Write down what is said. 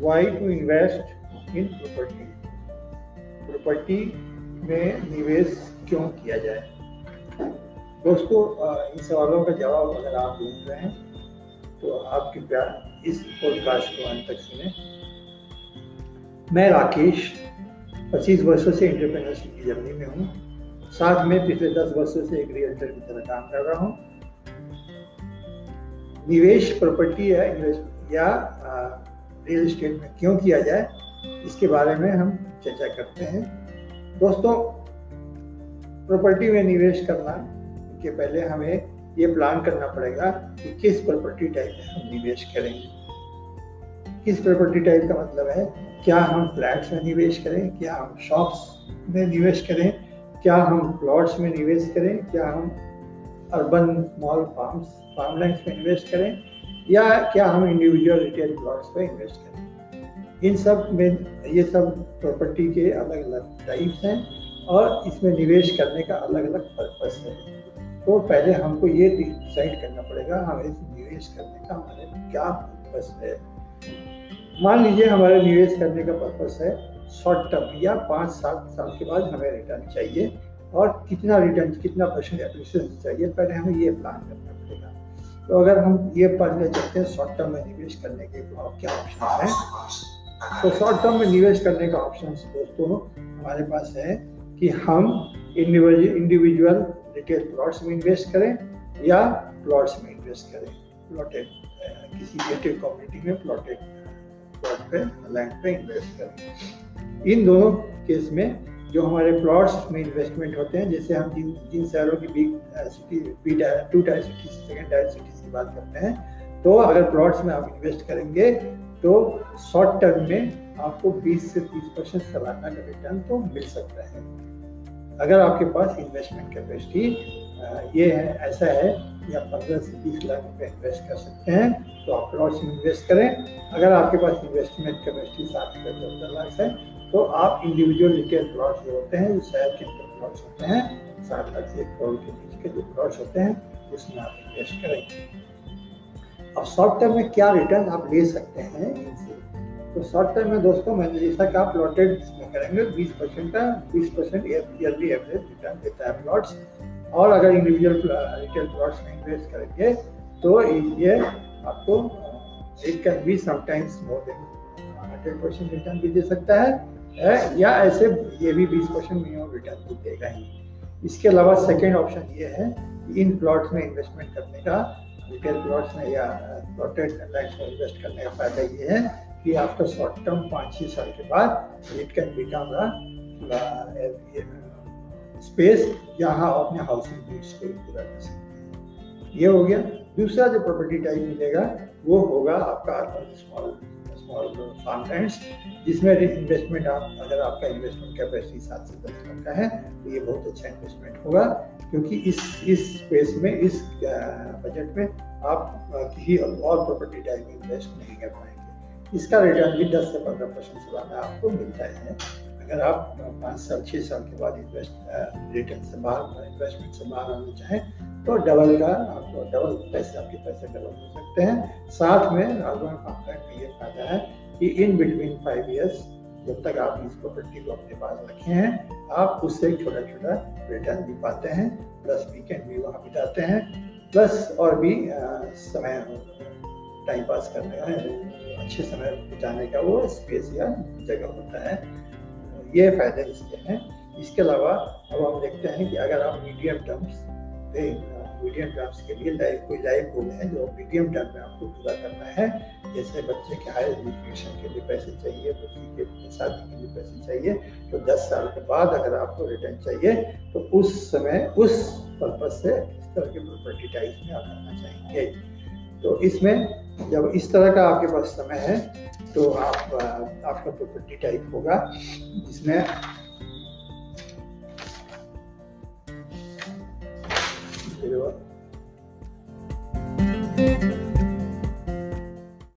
Why to invest in property property में निवेश क्यों किया जाए? दोस्तों इन सवालों का जवाब अगर आप ढूंढ रहे हैं तो आप कृपया इस पॉडकास्ट को अंत तक सुने। मैं राकेश 25 वर्षों से इंटरप्रेन्योरशिप की जर्नी में हूँ। साथ में पिछले 10 वर्षों से एक रियल्टर की तरह काम कर रहा हूँ। निवेश प्रॉपर्टी या रियल इस्टेट में क्यों किया जाए, इसके बारे में हम चर्चा करते हैं। दोस्तों, प्रॉपर्टी में निवेश करना, के पहले हमें ये प्लान करना पड़ेगा कि किस प्रॉपर्टी टाइप में हम निवेश करेंगे। किस प्रॉपर्टी टाइप का मतलब है, क्या हम फ्लैट्स में निवेश करें, क्या हम शॉप्स में निवेश करें, क्या हम प्लॉट्स में निवेश करें, क्या हम अर्बन स्मॉल फार्म्स फार्मलैंड्स में निवेश करें या क्या हम इंडिविजुअल रिटेल प्लॉट्स पे इन्वेस्ट करें? इन सब में, ये सब प्रॉपर्टी के अलग अलग टाइप्स हैं और इसमें निवेश करने का अलग अलग पर्पस है। तो पहले हमको ये डिसाइड करना पड़ेगा हमें निवेश करने का हमारे क्या पर्पस है? मान लीजिए हमारे निवेश करने का पर्पस है शॉर्ट टर्म या पाँच सात साल के बाद हमें रिटर्न चाहिए और कितना रिटर्न कितना परसेंट एप्रिसिएशन चाहिए, पहले हमें ये प्लान करना पड़ेगा। तो अगर हम ये पढ़ने चाहते हैं शॉर्ट टर्म में निवेश करने के क्या ऑप्शन है? तो शॉर्ट टर्म में निवेश करने का ऑप्शन दोस्तों, हमारे पास है कि हम इंडिविजुअल रिटेल प्लॉट्स में इन्वेस्ट करें या प्लॉट्स में इन्वेस्ट करें। प्लॉटेड किसी गेटेड कम्युनिटी में प्लॉटेड प्लॉट पे लैंड पे इन्वेस्ट करें। इन दोनों केस में जो हमारे प्लॉट्स में इन्वेस्टमेंट होते हैं, जैसे हम जिन जिन शहरों की big city B two tier city second tier cities की बात करते हैं तो अगर प्लॉट्स में आप इन्वेस्ट करेंगे तो शॉर्ट टर्म में आपको 20 से 30 परसेंट सालाना का रिटर्न तो मिल सकता है। अगर आपके पास इन्वेस्टमेंट कैपेसिटी ये है, ऐसा है कि आप पंद्रह से बीस लाख रुपए इन्वेस्ट कर सकते हैं तो आप प्लॉट्स में इन्वेस्ट करें। अगर आपके पास इन्वेस्टमेंट कैपेसिटी सात से चौदह लाख है तो आप इंडिविजुअल रिटेल प्लॉट्स जो होते हैं जो शहर के अंदर प्लॉट्स होते हैं, सात लाख से एक करोड़ के बीच के जो प्लॉट्स होते हैं, उसमें आप इन्वेस्ट करेंगे अब शॉर्ट टर्म में क्या रिटर्न आप ले सकते हैं? इनसे तो शॉर्ट टर्म में दोस्तों, मैंने जैसा कि आप प्लॉटेड में करेंगे, बीस परसेंट का, बीस परसेंट ईयरली एवरेज रिटर्न देता है प्लॉट्स और अगर इंडिविजुअल रिटेल प्लॉट्स में इन्वेस्ट करेंगे तो ये आपको it can be sometimes more than hundred percent return भी दे सकता है। है, या ऐसे ये भी बीस परसेंट मिनिमम रिटर्न देगा ही। इसके अलावा सेकेंड ऑप्शन ये है कि इन प्लॉट्स में इन्वेस्टमेंट करने का रिटेल प्लॉट्स में या प्लॉटेड लैंड में इन्वेस्ट करने का फ़ायदा ये है कि आफ्टर शॉर्ट टर्म पाँच छः साल के बाद इट कैन बिकम स्पेस जहाँ अपने हाउसिंग नीड्स को पूरा कर सकते हैं। ये हो गया। दूसरा जो प्रॉपर्टी टाइप मिलेगा, वो होगा आपका अर्बन स्मॉल स्मॉल फार्म जिसमें इन्वेस्टमेंट आप, अगर आपका इन्वेस्टमेंट कैपेसिटी सात से दस लाख का है तो ये बहुत अच्छा इन्वेस्टमेंट होगा, क्योंकि इस इस स्पेस में, इस बजट में आप किसी और प्रॉपर्टी टाइप में इन्वेस्ट नहीं कर पाएँगे। इसका रिटर्न भी दस से पंद्रह परसेंट सालाना आपको मिलता है अगर आप पाँच साल छः साल के बाद इन्वेस्ट रिटर्न से बाहर इन्वेस्टमेंट से बाहर आना चाहें तो डबल का आपको डबल पैसे, आपके पैसे डबल हो सकते हैं। साथ में अर्बन कॉन्ट्रैक्ट में ये फ़ायदा है कि इन बिटवीन फाइव ईयर्स जब तक आप इस प्रॉपर्टी को अपने पास रखे हैं, आप उससे छोटा छोटा रिटर्न भी पाते हैं प्लस वीकेंड भी वहाँ बिताते हैं प्लस और भी समय टाइम पास करने का, अच्छे समय बिताने का वो स्पेस या जगह होता है। ये फ़ायदे इसके हैं। इसके अलावा अब हम देखते हैं कि अगर आप मीडियम टर्म्स मीडियम टर्म्स के लिए लाइफ कोई लाइफ गोल है जो मीडियम टर्म में आपको पूरा करना है, जैसे बच्चे के हायर एजुकेशन के लिए पैसे चाहिए, बच्ची के शादी के लिए पैसे चाहिए तो 10 साल के बाद अगर आपको रिटर्न चाहिए तो उस समय, उस पर्पज से इस तरह के प्रॉपर्टी टाइप में आप करना चाहेंगे। तो इसमें जब इस तरह का आपके पास समय है तो आप, आपका प्रॉपर्टी टाइप होगा, जिसमें